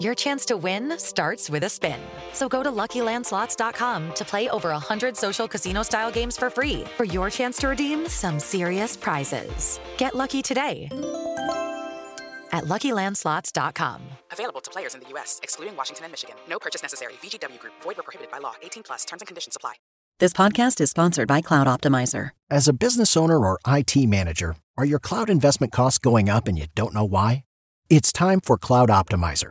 Your chance to win starts with a spin. So go to LuckyLandSlots.com to play over 100 social casino-style games for free for your chance to redeem some serious prizes. Get lucky today at LuckyLandSlots.com. Available to players in the U.S., excluding Washington and Michigan. No purchase necessary. VGW Group. Void were prohibited by law. 18 plus. Terms and conditions apply. This podcast is sponsored by Cloud Optimizer. As a business owner or IT manager, are your cloud investment costs going up and you don't know why? It's time for Cloud Optimizer.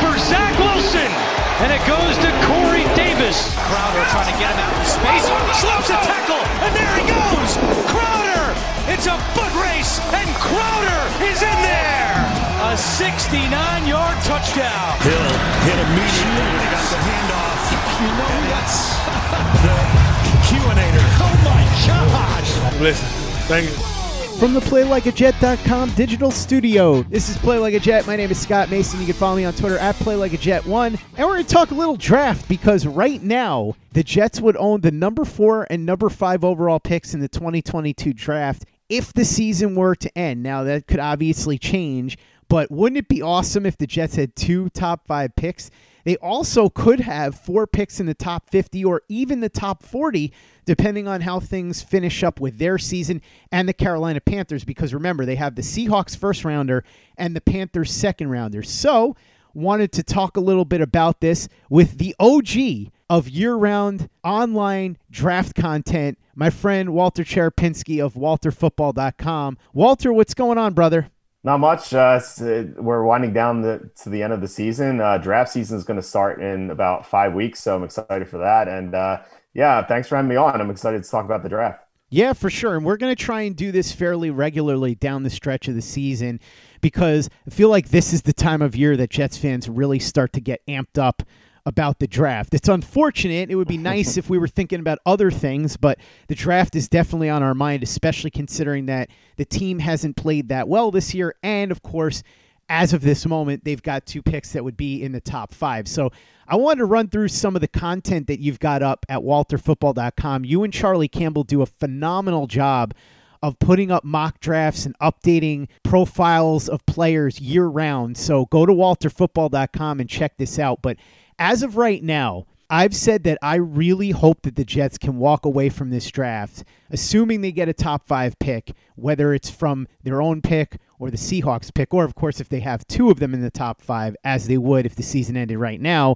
for Zach Wilson. And it goes to Corey Davis. Crowder trying to get him out in space. Oh, Slips a tackle. And there he goes. Crowder. It's a foot race. And Crowder is in there. A 69 yard touchdown. Hill hit immediately when he got the handoff. You know that's the Q-inator. Oh my gosh. Listen, thank you. From the PlayLikeAJet.com digital studio, this is Play Like a Jet. My name is Scott Mason. You can follow me on Twitter at PlayLikeAJet1. And we're going to talk a little draft because right now, the Jets would own the number four and number five overall picks in the 2022 draft if the season were to end. Now, that could obviously change, but wouldn't it be awesome if the Jets had two top five picks? They also could have four picks in the top 50 or even the top 40, depending on how things finish up with their season and the Carolina Panthers, because remember, they have the Seahawks first rounder and the Panthers second rounder. So, wanted to talk a little bit about this with the OG of year round online draft content, my friend Walter Cherepinsky of WalterFootball.com. Walter, what's going on, brother? Not much. Uh, uh, we're winding down the, to the end of the season. Uh, draft season is going to start in about five weeks, so I'm excited for that. And uh, yeah, thanks for having me on. I'm excited to talk about the draft. Yeah, for sure. And we're going to try and do this fairly regularly down the stretch of the season because I feel like this is the time of year that Jets fans really start to get amped up about the draft. It's unfortunate. It would be nice if we were thinking about other things, but the draft is definitely on our mind, especially considering that the team hasn't played that well this year. And of course, as of this moment, they've got two picks that would be in the top five. So I wanted to run through some of the content that you've got up at walterfootball.com. You and Charlie Campbell do a phenomenal job of putting up mock drafts and updating profiles of players year round. So go to walterfootball.com and check this out. But as of right now, I've said that I really hope that the Jets can walk away from this draft, assuming they get a top five pick, whether it's from their own pick or the Seahawks pick, or of course, if they have two of them in the top five, as they would if the season ended right now.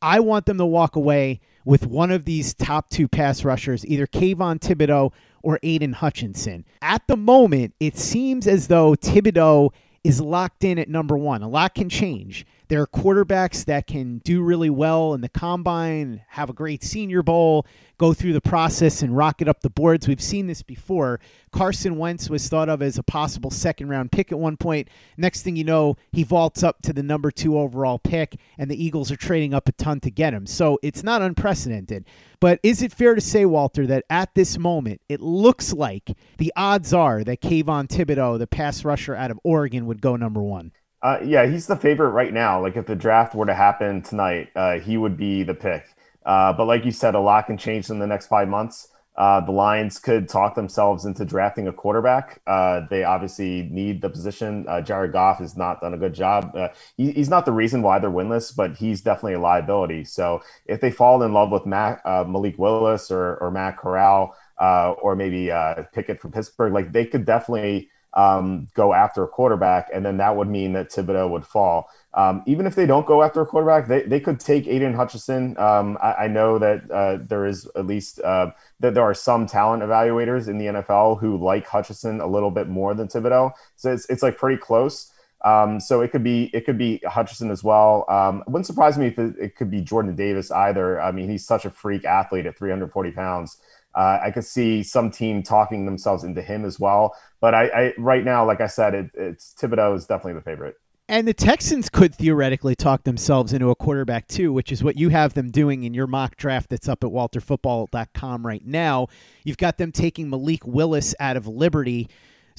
I want them to walk away with one of these top two pass rushers, either Kayvon Thibodeaux or Aidan Hutchinson. At the moment, it seems as though Thibodeaux is locked in at number one. A lot can change. There are quarterbacks that can do really well in the combine, have a great senior bowl, go through the process and rocket up the boards. We've seen this before. Carson Wentz was thought of as a possible second round pick at one point. Next thing you know, he vaults up to the number two overall pick, and the Eagles are trading up a ton to get him. So it's not unprecedented. But is it fair to say, Walter, that at this moment, it looks like the odds are that Kayvon Thibodeaux, the pass rusher out of Oregon, would go number one? Uh, yeah, he's the favorite right now. Like if the draft were to happen tonight, uh, he would be the pick. Uh, but like you said, a lot can change in the next five months. Uh, the Lions could talk themselves into drafting a quarterback. Uh, they obviously need the position. Uh, Jared Goff has not done a good job. He, he's not the reason why they're winless, but he's definitely a liability. So if they fall in love with Matt, Malik Willis or, or Matt Corral or maybe Pickett from Pittsburgh, like they could definitely um, go after a quarterback, and then that would mean that Thibodeaux would fall. Um, even if they don't go after a quarterback, they, they could take Aiden Hutchinson. Um, I, I, know that uh, there is at least uh, that there are some talent evaluators in the NFL who like Hutchinson a little bit more than Thibodeaux. So it's, it's like pretty close. Um, so it could be it could be Hutchinson as well. Um, wouldn't surprise me if it, it, could be Jordan Davis either. I mean, he's such a freak athlete at 340 pounds. Uh, I could see some team talking themselves into him as well. But I, I right now, like I said, it, it's Thibodeaux is definitely the favorite. And the Texans could theoretically talk themselves into a quarterback too, which is what you have them doing in your mock draft that's up at walterfootball.com right now. You've got them taking Malik Willis out of Liberty.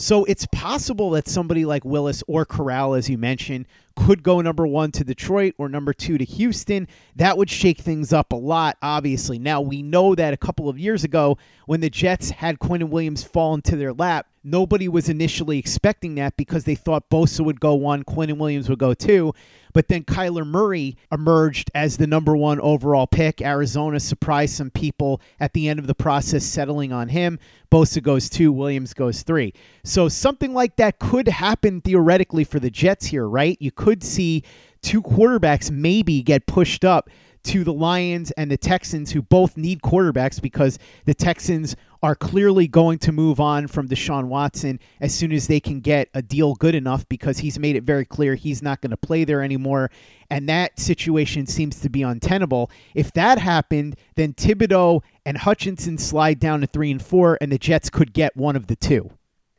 So it's possible that somebody like Willis or Corral, as you mentioned, could go number one to Detroit or number two to Houston. That would shake things up a lot, obviously. Now, we know that a couple of years ago, when the Jets had Quinnen Williams fall into their lap, nobody was initially expecting that because they thought Bosa would go one, Quinnen Williams would go two. But then Kyler Murray emerged as the number one overall pick. Arizona surprised some people at the end of the process, settling on him. Bosa goes two, Williams goes three. So something like that could happen theoretically for the Jets here, right? You could see two quarterbacks maybe get pushed up to the Lions and the Texans, who both need quarterbacks because the Texans are clearly going to move on from Deshaun Watson as soon as they can get a deal good enough because he's made it very clear he's not going to play there anymore. And that situation seems to be untenable. If that happened, then Thibodeaux and Hutchinson slide down to three and four, and the Jets could get one of the two.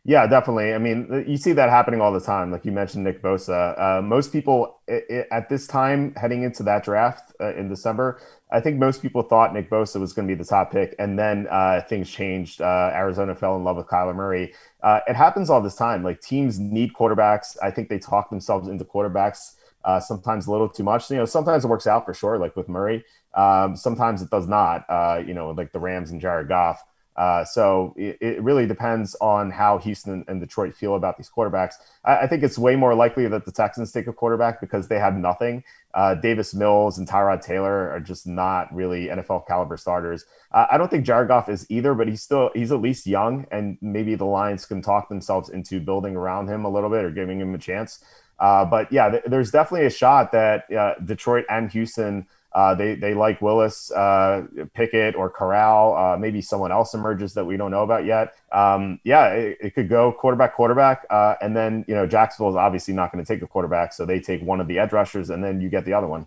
Yeah, definitely. I mean, you see that happening all the time. Like you mentioned, Nick Bosa. Uh, most people it, it, at this time, heading into that draft uh, in December, I think most people thought Nick Bosa was going to be the top pick, and then uh, things changed. Uh, Arizona fell in love with Kyler Murray. Uh, it happens all this time. Like teams need quarterbacks. I think they talk themselves into quarterbacks uh, sometimes a little too much. You know, sometimes it works out for sure, like with Murray. Um, sometimes it does not. you know, like the Rams and Jared Goff. Uh, so it, it, really depends on how Houston and Detroit feel about these quarterbacks. I, I, think it's way more likely that the Texans take a quarterback because they have nothing. Uh, Davis Mills and Tyrod Taylor are just not really NFL caliber starters. Uh, I don't think Jared Goff is either, but he's still he's at least young, and maybe the Lions can talk themselves into building around him a little bit or giving him a chance. Uh, but yeah, th- there's definitely a shot that uh, Detroit and Houston uh, they they like Willis, uh, Pickett, or Corral. Uh, maybe someone else emerges that we don't know about yet. Um, yeah, it, it, could go quarterback, quarterback, uh, and then you know Jacksonville is obviously not going to take a quarterback, so they take one of the edge rushers, and then you get the other one.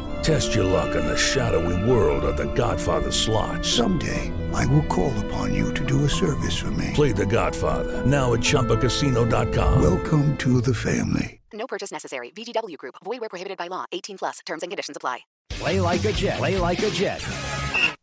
Test your luck in the shadowy world of The Godfather slot. Someday, I will call upon you to do a service for me. Play The Godfather now at ChumbaCasino.com. Welcome to the family. No purchase necessary. VGW Group. Void where prohibited by law. 18 plus. Terms and conditions apply. Play like a Jet. Play like a Jet.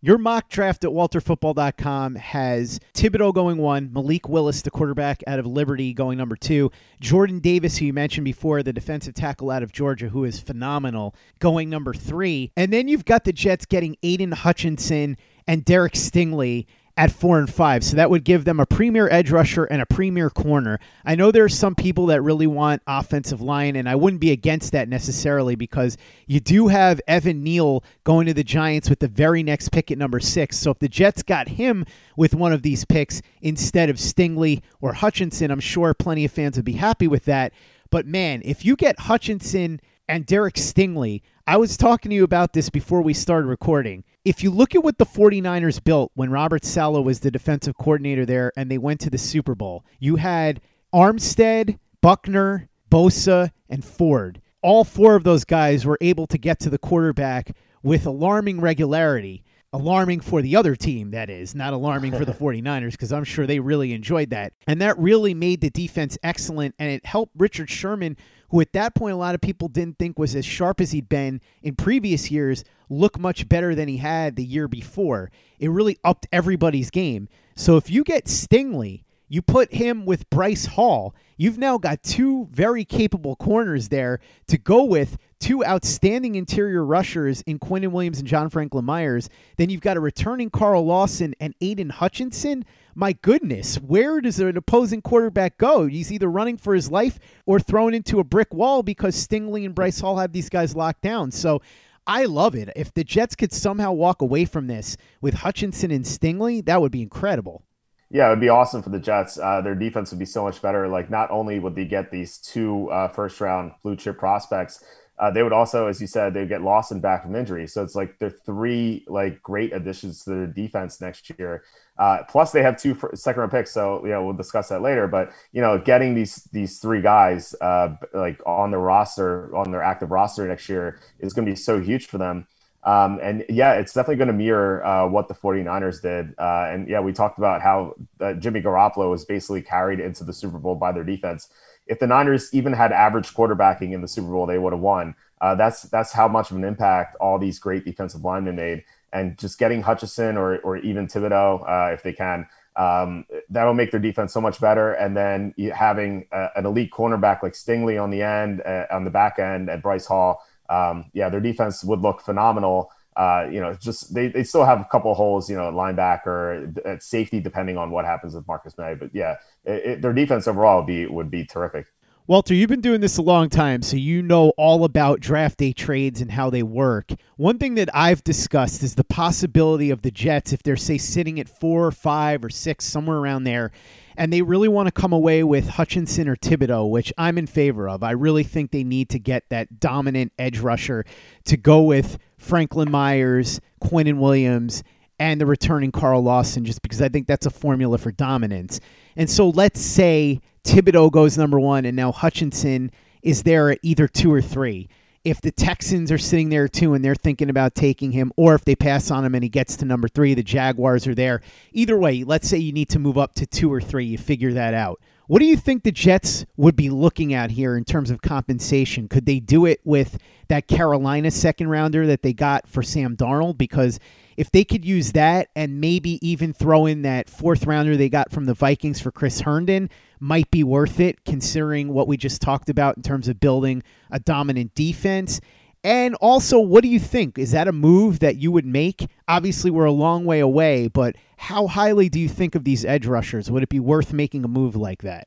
Your mock draft at walterfootball.com has Thibodeaux going one, Malik Willis, the quarterback out of Liberty, going number two, Jordan Davis, who you mentioned before, the defensive tackle out of Georgia, who is phenomenal, going number three. And then you've got the Jets getting Aidan Hutchinson and Derek Stingley at four and five. So that would give them a premier edge rusher and a premier corner. I know there are some people that really want offensive line, and I wouldn't be against that necessarily because you do have Evan Neal going to the Giants with the very next pick at number six. So if the Jets got him with one of these picks instead of Stingley or Hutchinson, I'm sure plenty of fans would be happy with that. But man, if you get Hutchinson and Derek Stingley, I was talking to you about this before we started recording. If you look at what the 49ers built when Robert Saleh was the defensive coordinator there and they went to the Super Bowl, you had Armstead, Buckner, Bosa, and Ford. All four of those guys were able to get to the quarterback with alarming regularity. Alarming for the other team, that is, not alarming for the 49ers, because I'm sure they really enjoyed that. And that really made the defense excellent, and it helped Richard Sherman, who at that point a lot of people didn't think was as sharp as he'd been in previous years, look much better than he had the year before. It really upped everybody's game. So if you get Stingley, you put him with Bryce Hall, you've now got two very capable corners there to go with two outstanding interior rushers in Quinnen Williams and John Franklin Myers. Then you've got a returning Carl Lawson and Aidan Hutchinson. My goodness, where does an opposing quarterback go? He's either running for his life or thrown into a brick wall because Stingley and Bryce Hall have these guys locked down. So I love it. If the Jets could somehow walk away from this with Hutchinson and Stingley, that would be incredible. Yeah, it would be awesome for the Jets. Uh, their defense would be so much better. Like, not only would they get these two uh, first round blue chip prospects, uh, they would also, as you said, they get Lawson back from injury. So it's like they're three like great additions to the defense next year. Uh, plus, they have two second round picks. So you know we'll discuss that later. But you know, getting these these three guys uh, like on the roster on their active roster next year is going to be so huge for them. Um, and yeah, it's definitely going to mirror uh, what the 49ers did. Uh, and yeah, we talked about how uh, Jimmy Garoppolo was basically carried into the Super Bowl by their defense. If the Niners even had average quarterbacking in the Super Bowl, they would have won. Uh, that's that's how much of an impact all these great defensive linemen made. And just getting Hutchinson or or even Thibodeaux, uh, if they can, um, that'll make their defense so much better. And then having a, an elite cornerback like Stingley on the end, uh, on the back end, and Bryce Hall um, yeah, their defense would look phenomenal. Uh, you know, just they, they still have a couple holes, you know, linebacker, at safety, depending on what happens with Marcus Maye. But yeah, it, their defense overall would be would be terrific. Walter, you've been doing this a long time, so you know all about draft day trades and how they work. One thing that I've discussed is the possibility of the Jets, if they're, say, sitting at four or five or six, somewhere around there, and they really want to come away with Hutchinson or Thibodeaux, which I'm in favor of. I really think they need to get that dominant edge rusher to go with Franklin Myers, Quinnen Williams, and the returning Carl Lawson, just because I think that's a formula for dominance. And so let's say Thibodeaux goes number one, and now Hutchinson is there at either two or three. If the Texans are sitting there too and they're thinking about taking him, or if they pass on him and he gets to number three, the Jaguars are there. Either way, let's say you need to move up to two or three, you figure that out. What do you think the Jets would be looking at here in terms of compensation? Could they do it with that Carolina second rounder that they got for Sam Darnold? Because if they could use that and maybe even throw in that fourth rounder they got from the Vikings for Chris Herndon, might be worth it considering what we just talked about in terms of building a dominant defense. And also, what do you think? Is that a move that you would make? Obviously, we're a long way away, but how highly do you think of these edge rushers? Would it be worth making a move like that?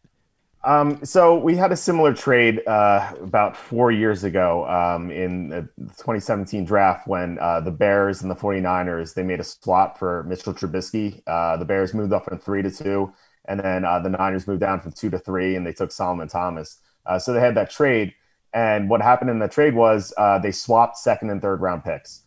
Um, so we had a similar trade uh, about four years ago um, in the 2017 draft when uh, the Bears and the 49ers they made a swap for Mitchell Trubisky. Uh, the Bears moved up from three to two, and then uh, the Niners moved down from two to three, and they took Solomon Thomas. Uh, so they had that trade. And what happened in the trade was uh, they swapped second and third round picks.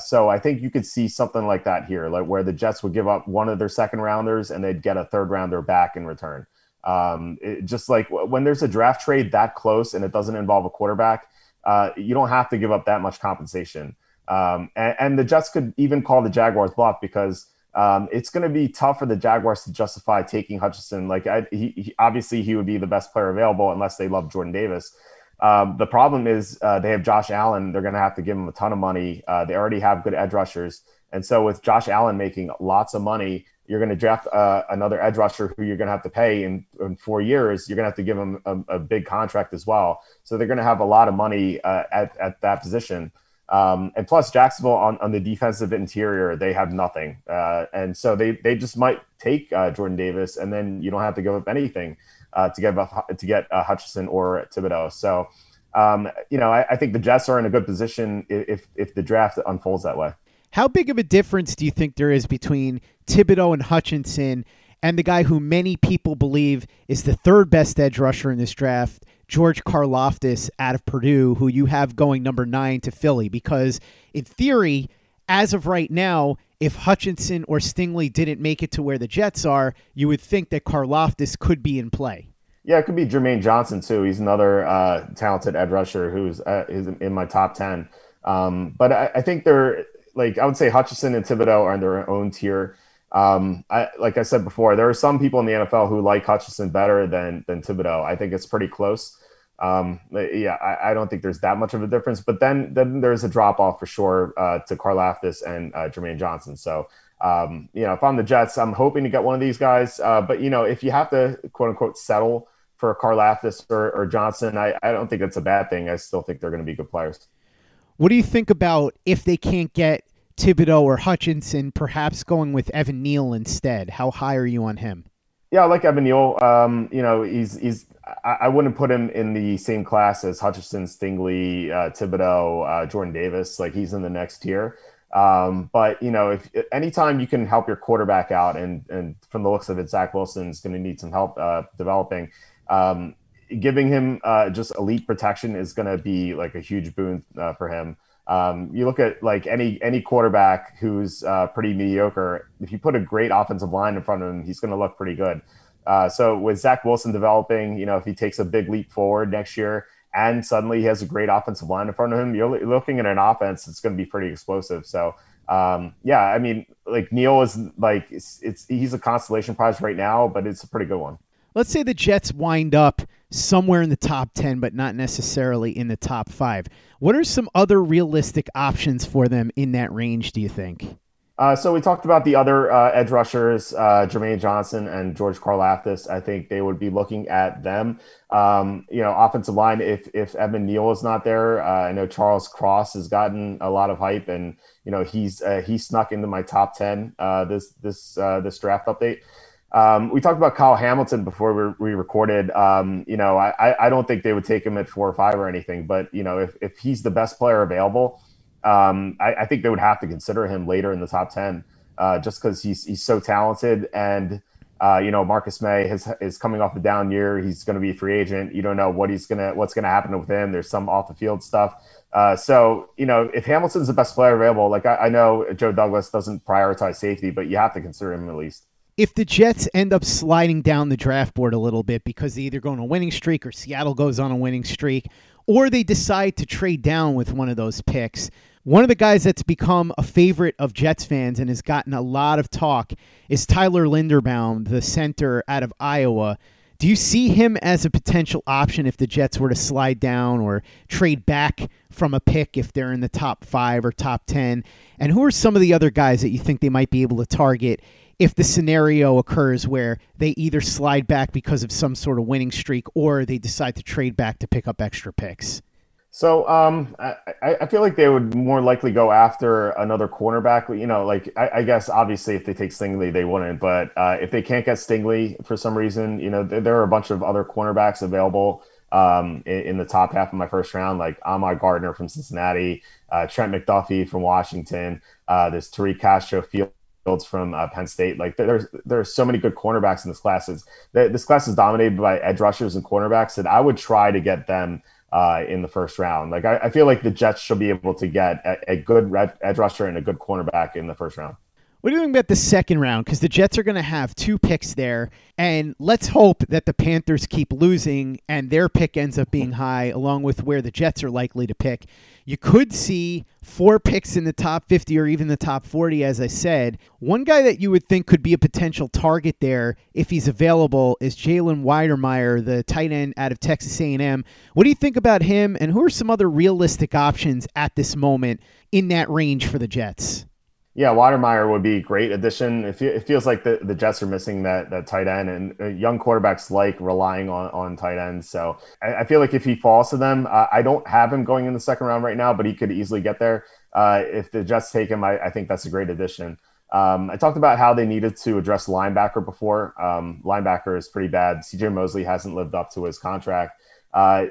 So I think you could see something like that here, like where the Jets would give up one of their second rounders and they'd get a third rounder back in return. Um, it, just like when there's a draft trade that close and it doesn't involve a quarterback, uh, you don't have to give up that much compensation. Um, and, and, the Jets could even call the Jaguars bluff because um, it's going to be tough for the Jaguars to justify taking Hutchinson. Like, I, he, he, obviously, he would be the best player available unless they love Jordan Davis. Um, the problem is uh, they have Josh Allen. They're going to have to give him a ton of money. Uh, they already have good edge rushers. And so, with Josh Allen making lots of money, you're going to draft uh, another edge rusher who you're going to have to pay in, in four years. You're going to have to give him a, a, big contract as well. So they're going to have a lot of money uh, at, at that position. Um, and plus, Jacksonville on, on the defensive interior, they have nothing. Uh, and so they, they just might take uh, Jordan Davis, and then you don't have to give up anything uh, to get, to get uh, Hutchinson or Thibodeaux. So, um, you know, I, I think the Jets are in a good position if, if the draft unfolds that way. How big of a difference do you think there is between Thibodeaux and Hutchinson and the guy who many people believe is the third best edge rusher in this draft, George Karlaftis out of Purdue, who you have going number nine to Philly? Because in theory, as of right now, if Hutchinson or Stingley didn't make it to where the Jets are, you would think that Karlaftis could be in play. Yeah, it could be Jermaine Johnson too. He's another uh, talented edge rusher who's uh, is in my top ten. Um, but I, I, think they're like I would say Hutchinson and Thibodeaux are in their own tier. Um, I, like I said before, there are some people in the NFL who like Hutchinson better than than Thibodeaux. I think it's pretty close. Um, yeah, I, I, don't think there's that much of a difference. But then then there's a drop off for sure uh, to Karlaftis and uh, Jermaine Johnson. So um, you know, if I'm the Jets, I'm hoping to get one of these guys. Uh, but you know, if you have to quote unquote settle for Karlaftis or, or Johnson, I, I don't think that's a bad thing. I still think they're going to be good players. What do you think about if they can't get Thibodeaux or Hutchinson, perhaps going with Evan Neal instead? How high are you on him? Yeah, I like Evan Neal. Um, you know, he's he's. I, I, wouldn't put him in the same class as Hutchinson, Stingley, uh, Thibodeaux, uh, Jordan Davis. Like he's in the next tier. Um, but you know, if anytime you can help your quarterback out, and and from the looks of it, Zach Wilson's going to need some help uh, developing. Um, giving him uh, just elite protection is going to be like a huge boon uh, for him. Um, you look at like any any quarterback who's uh, pretty mediocre. If you put a great offensive line in front of him, he's going to look pretty good. Uh, so with Zach Wilson developing, you know, if he takes a big leap forward next year, and suddenly he has a great offensive line in front of him, you're looking at an offense that's going to be pretty explosive. So um, yeah, I mean, like Neal is like it's, it's he's a constellation prize right now, but it's a pretty good one let's say the Jets wind up somewhere in the top 10, but not necessarily in the top five. What are some other realistic options for them in that range, do you think? Uh, so we talked about the other uh, edge rushers, uh, Jermaine Johnson and George Karlaftis. I think they would be looking at them. Um, you know, offensive line. If if Evan Neal is not there, uh, I know Charles Cross has gotten a lot of hype, and you know he's uh, he snuck into my top ten uh, this this this draft update. Um, we talked about Kyle Hamilton before we, we recorded. Um, you know, I, I don't think they would take him at four or five or anything, but you know, if, if he's the best player available, um, I, I, think they would have to consider him later in the top ten, uh, just because he's he's so talented. And uh, you know, Marcus Maye has, is coming off a down year. He's going to be a free agent. You don't know what he's gonna what's gonna happen with him. There's some off the field stuff. Uh, so you know, if Hamilton's the best player available, like I, I know Joe Douglas doesn't prioritize safety, but you have to consider him at least if the Jets end up sliding down the draft board a little bit because they either go on a winning streak or Seattle goes on a winning streak, or they decide to trade down with one of those picks, one of the guys that's become a favorite of Jets fans and has gotten a lot of talk is Tyler Linderbaum, the center out of Iowa. Do you see him as a potential option if the Jets were to slide down or trade back from a pick if they're in the top five or top 10? And who are some of the other guys that you think they might be able to target if the scenario occurs where they either slide back because of some sort of winning streak or they decide to trade back to pick up extra picks? So um, I, I feel like they would more likely go after another cornerback. You know, like I, I guess obviously if they take Stingley, they wouldn't. But uh, if they can't get Stingley for some reason, you know, there, there are a bunch of other cornerbacks available um, in, in, the top half of my first round, like Ahmad Gardner from Cincinnati, uh, Trent McDuffie from Washington. Uh, there's Tariq Castro Field Fields from uh, Penn State. Like there's there are so many good cornerbacks in this class. It's, this class is dominated by edge rushers and cornerbacks that I would try to get them uh, in the first round. Like I, I, feel like the Jets should be able to get a, a good edge rusher and a good cornerback in the first round. What do you think about the second round? Because the Jets are going to have two picks there, and let's hope that the Panthers keep losing and their pick ends up being high, along with where the Jets are likely to pick. You could see four picks in the top 50 or even the top 40, as I said. One guy that you would think could be a potential target there, if he's available, is Jalen Wydermyer, the tight end out of Texas A&M. What do you think about him, and who are some other realistic options at this moment in that range for the Jets? Yeah, Wydermyer would be a great addition. It, it feels like the, the Jets are missing that that tight end, and uh, young quarterbacks like relying on, on tight ends. So I, I feel like if he falls to them, uh, I don't have him going in the second round right now, but he could easily get there. Uh, if the Jets take him, I, I, think that's a great addition. Um, I talked about how they needed to address linebacker before. Um, linebacker is pretty bad. CJ Mosley hasn't lived up to his contract. Uh,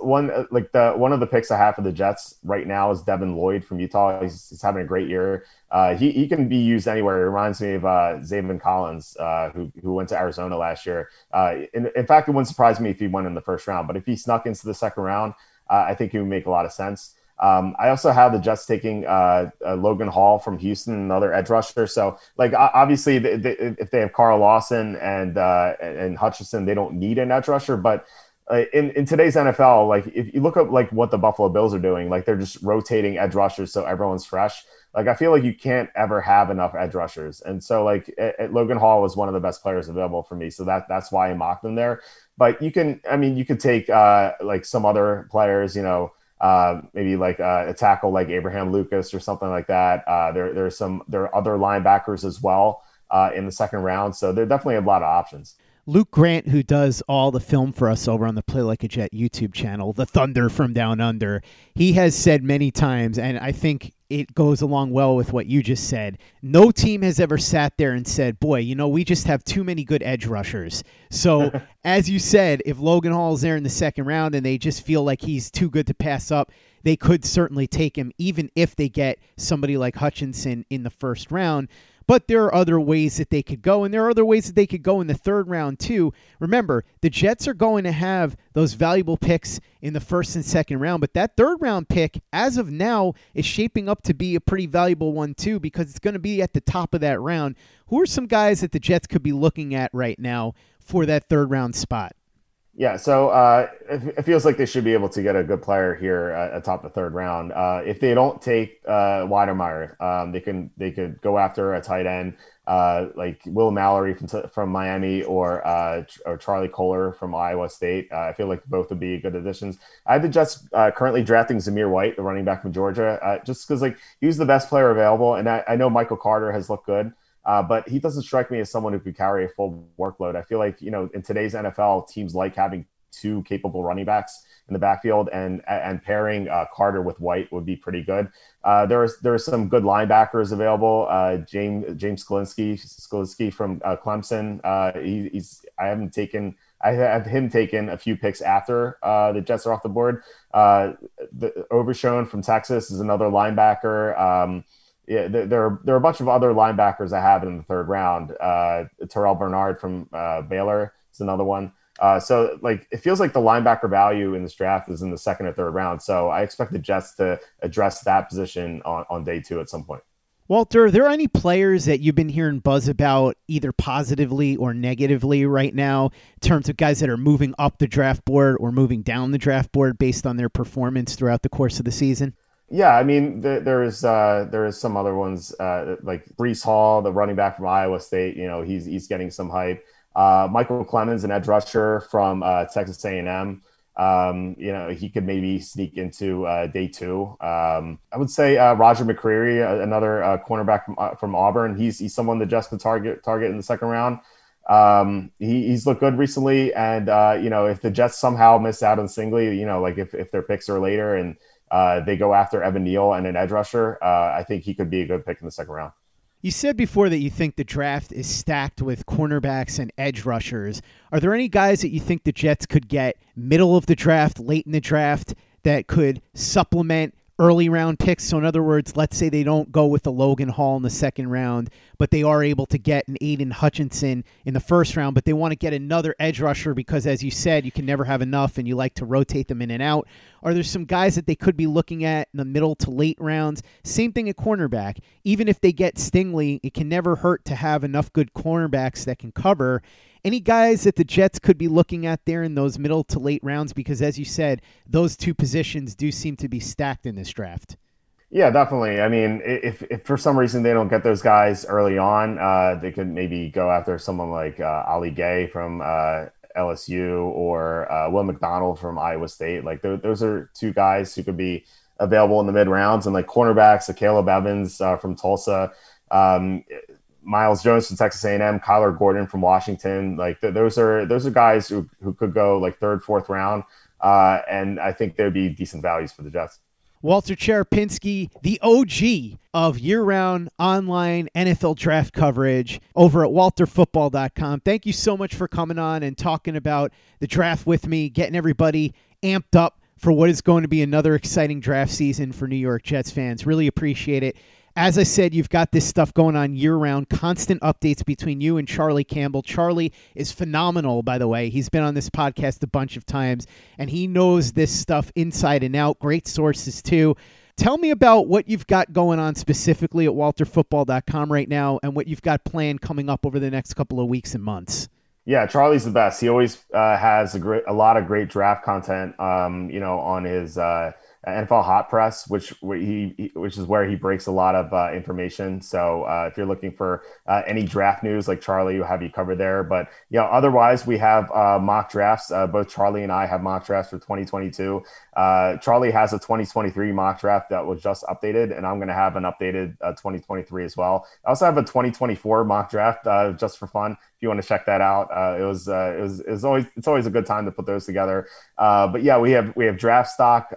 one uh, like the one of the picks I have for the Jets right now is Devin Lloyd from Utah. He's, he's having a great year. Uh, he he can be used anywhere. It reminds me of uh, Zaven Collins, uh, who who went to Arizona last year. Uh, in, in fact, it wouldn't surprise me if he went in the first round. But if he snuck into the second round, uh, I think he would make a lot of sense. Um, I also have the Jets taking uh, uh, Logan Hall from Houston, another edge rusher. So, like, obviously, they, they, if they have Carl Lawson and uh, and Hutchinson, they don't need an edge rusher. But uh, in in today's NFL, like if you look up like what the Buffalo Bills are doing, like they're just rotating edge rushers so everyone's fresh. Like I feel like you can't ever have enough edge rushers, and so like Logan Hall was one of the best players available for me, so that that's why I mocked them there. But you can, I mean, you could take uh, like some other players, you know, uh, maybe like uh, a tackle like Abraham Lucas or something like that. Uh, there there's some there are other linebackers as well uh, in the second round, so there are definitely a lot of options. Luke Grant, who does all the film for us over on the Play Like a Jet YouTube channel, The Thunder from Down Under, he has said many times, and I think it goes along well with what you just said. No team has ever sat there and said, Boy, you know, we just have too many good edge rushers. So, as you said, if Logan Hall is there in the second round and they just feel like he's too good to pass up, they could certainly take him, even if they get somebody like Hutchinson in the first round. But there are other ways that they could go, and there are other ways that they could go in the third round, too. Remember, the Jets are going to have those valuable picks in the first and second round, but that third round pick, as of now, is shaping up to be a pretty valuable one, too, because it's going to be at the top of that round. Who are some guys that the Jets could be looking at right now for that third round spot? Yeah, so uh, it, it, feels like they should be able to get a good player here at, atop the third round. Uh, if they don't take uh, Wydermyer, um, they can they could go after a tight end uh, like Will Mallory from from Miami or uh, or Charlie Kolar from Iowa State. Uh, I feel like both would be good additions. I have the Jets uh, currently drafting Zamir White, the running back from Georgia, uh, just because like he's the best player available, and I, I know Michael Carter has looked good. Uh, but he doesn't strike me as someone who could carry a full workload. I feel like you know in today's NFL, teams like having two capable running backs in the backfield, and and pairing uh, Carter with White would be pretty good. Uh, there's there's some good linebackers available. Uh, James James Skolinski Skolinski from uh, Clemson. Uh, he, he's I haven't taken. I have him taken a few picks after uh, the Jets are off the board. the Overshown from Texas is another linebacker. Um, yeah, there, are there are a bunch of other linebackers I have in the third round. Uh, Terrell Bernard from uh, Baylor is another one. Uh, so like it feels like the linebacker value in this draft is in the second or third round. So I expect the Jets to address that position on, on day two at some point. Walter, are there any players that you've been hearing buzz about either positively or negatively right now in terms of guys that are moving up the draft board or moving down the draft board based on their performance throughout the course of the season? Yeah, I mean, there is uh, there is some other ones uh, like Breece Hall, the running back from Iowa State. You know, he's he's getting some hype. Uh, Michael Clemons, an edge rusher from uh, Texas A&M. Um, you know, he could maybe sneak into uh, day two. Um, I would say uh, Roger McCreary, another cornerback from, from Auburn. He's he's someone that just could target target in the second round. Um, he, he's looked good recently, and you know, if the Jets somehow miss out on Stingley, you know, like if if their picks are later and uh, they go after Evan Neal and an edge rusher. Uh, I think he could be a good pick in the second round. You said before that you think the draft is stacked with cornerbacks and edge rushers. Are there any guys that you think the Jets could get middle of the draft, late in the draft, that could supplement early round picks. So, in other words, let's say they don't go with the Logan Hall in the second round, but they are able to get an Aidan Hutchinson in the first round, but they want to get another edge rusher because, as you said, you can never have enough and you like to rotate them in and out. Are there some guys that they could be looking at in the middle to late rounds? Same thing at cornerback. Even if they get Stingley, it can never hurt to have enough good cornerbacks that can cover. Any guys that the Jets could be looking at there in those middle to late rounds? Because as you said, those two positions do seem to be stacked in this draft. Yeah, definitely. I mean, if, if for some reason they don't get those guys early on, uh, they could maybe go after someone like uh, Ali Gaye from uh, LSU or uh, Will McDonald from Iowa State. Like th- those are two guys who could be available in the mid rounds, and like cornerbacks, Caleb Evans uh, from Tulsa. Um, Myles Jones from Texas A&M, Kyler Gordon from Washington. Like th- those are those are guys who, who could go like third, fourth round, uh, and I think there'd be decent values for the Jets. Walter Cherepinsky, the OG of year-round online NFL draft coverage over at walterfootball.com. Thank you so much for coming on and talking about the draft with me, getting everybody amped up for what is going to be another exciting draft season for New York Jets fans. Really appreciate it. As I said, you've got this stuff going on year round, constant updates between you and Charlie Campbell. Charlie is phenomenal, by the way. He's been on this podcast a bunch of times and he knows this stuff inside and out. Great sources, too. Tell me about what you've got going on specifically at walterfootball.com right now and what you've got planned coming up over the next couple of weeks and months. Yeah, Charlie's the best. He always uh, has a great, a lot of great draft content. Um, you know, on his uh, NFL Hot Press, which he, which is where he breaks a lot of uh, information. So uh, if you're looking for uh, any draft news, like Charlie, will have you covered there. But you know, otherwise, we have uh, mock drafts. Uh, both Charlie and I have mock drafts for 2022. Uh, Charlie has a 2023 mock draft that was just updated, and I'm going to have an updated 2023 as well. I also have a 2024 mock draft just for fun. If you want to check that out, it was it was it was always it's always a good time to put those together. but yeah, we have we have draft stock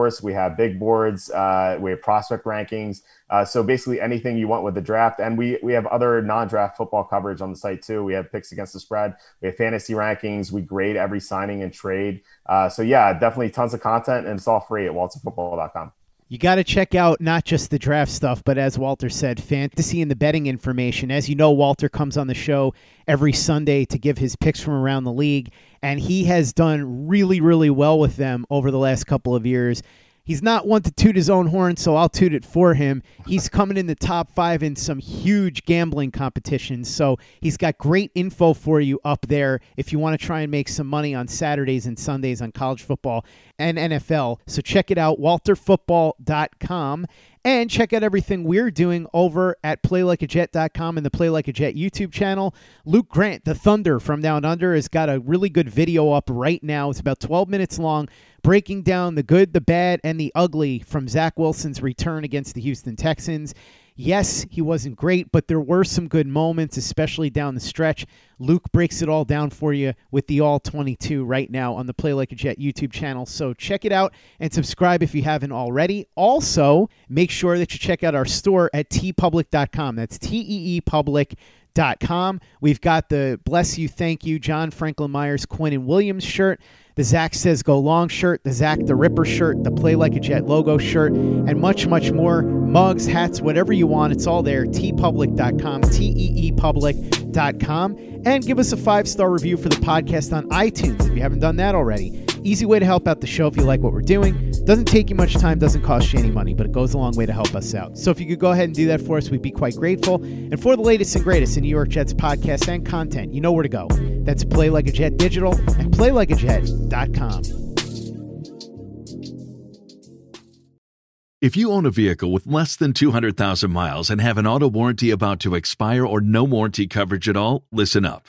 reports we have big boards, uh, we have prospect rankings. Uh, so basically anything you want with the draft, and we we have other non-draft football coverage on the site too. We have picks against the spread, we have fantasy rankings, we grade every signing and trade. Uh, so yeah, definitely tons of content, and it's all free at walterfootball.com. You got to check out not just the draft stuff, but as Walter said, fantasy and the betting information. As you know, Walter comes on the show every Sunday to give his picks from around the league, and he has done really, really well with them over the last couple of years. He's not one to toot his own horn, so I'll toot it for him. He's coming in the top five in some huge gambling competitions, so he's got great info for you up there if you want to try and make some money on Saturdays and Sundays on college football and NFL. So check it out, walterfootball.com. And check out everything we're doing over at playlikeajet.com and the Play Like a Jet YouTube channel. Luke Grant, the Thunder from Down Under, has got a really good video up right now. It's about 12 minutes long, breaking down the good, the bad, and the ugly from Zach Wilson's return against the Houston Texans. Yes, he wasn't great, but there were some good moments, especially down the stretch. Luke breaks it all down for you with the All 22 right now on the Play Like a Jet YouTube channel. So check it out and subscribe if you haven't already. Also, make sure that you check out our store at teepublic.com. That's T E E Public. Com. We've got the Bless You, Thank You, John Franklin Myers, Quinnen Williams shirt the Zach Says Go Long shirt, the Zach the Ripper shirt, the Play Like a Jet logo shirt, and much, much more. Mugs, hats, whatever you want, it's all there. teepublic.com, T E E public.com. And give us a five star review for the podcast on iTunes if you haven't done that already. Easy way to help out the show if you like what we're doing. Doesn't take you much time, doesn't cost you any money, but it goes a long way to help us out. So if you could go ahead and do that for us, we'd be quite grateful. And for the latest and greatest in New York Jets podcasts and content, you know where to go. That's Play Like a Jet Digital and PlayLikeAJet.com. If you own a vehicle with less than 200,000 miles and have an auto warranty about to expire or no warranty coverage at all, listen up.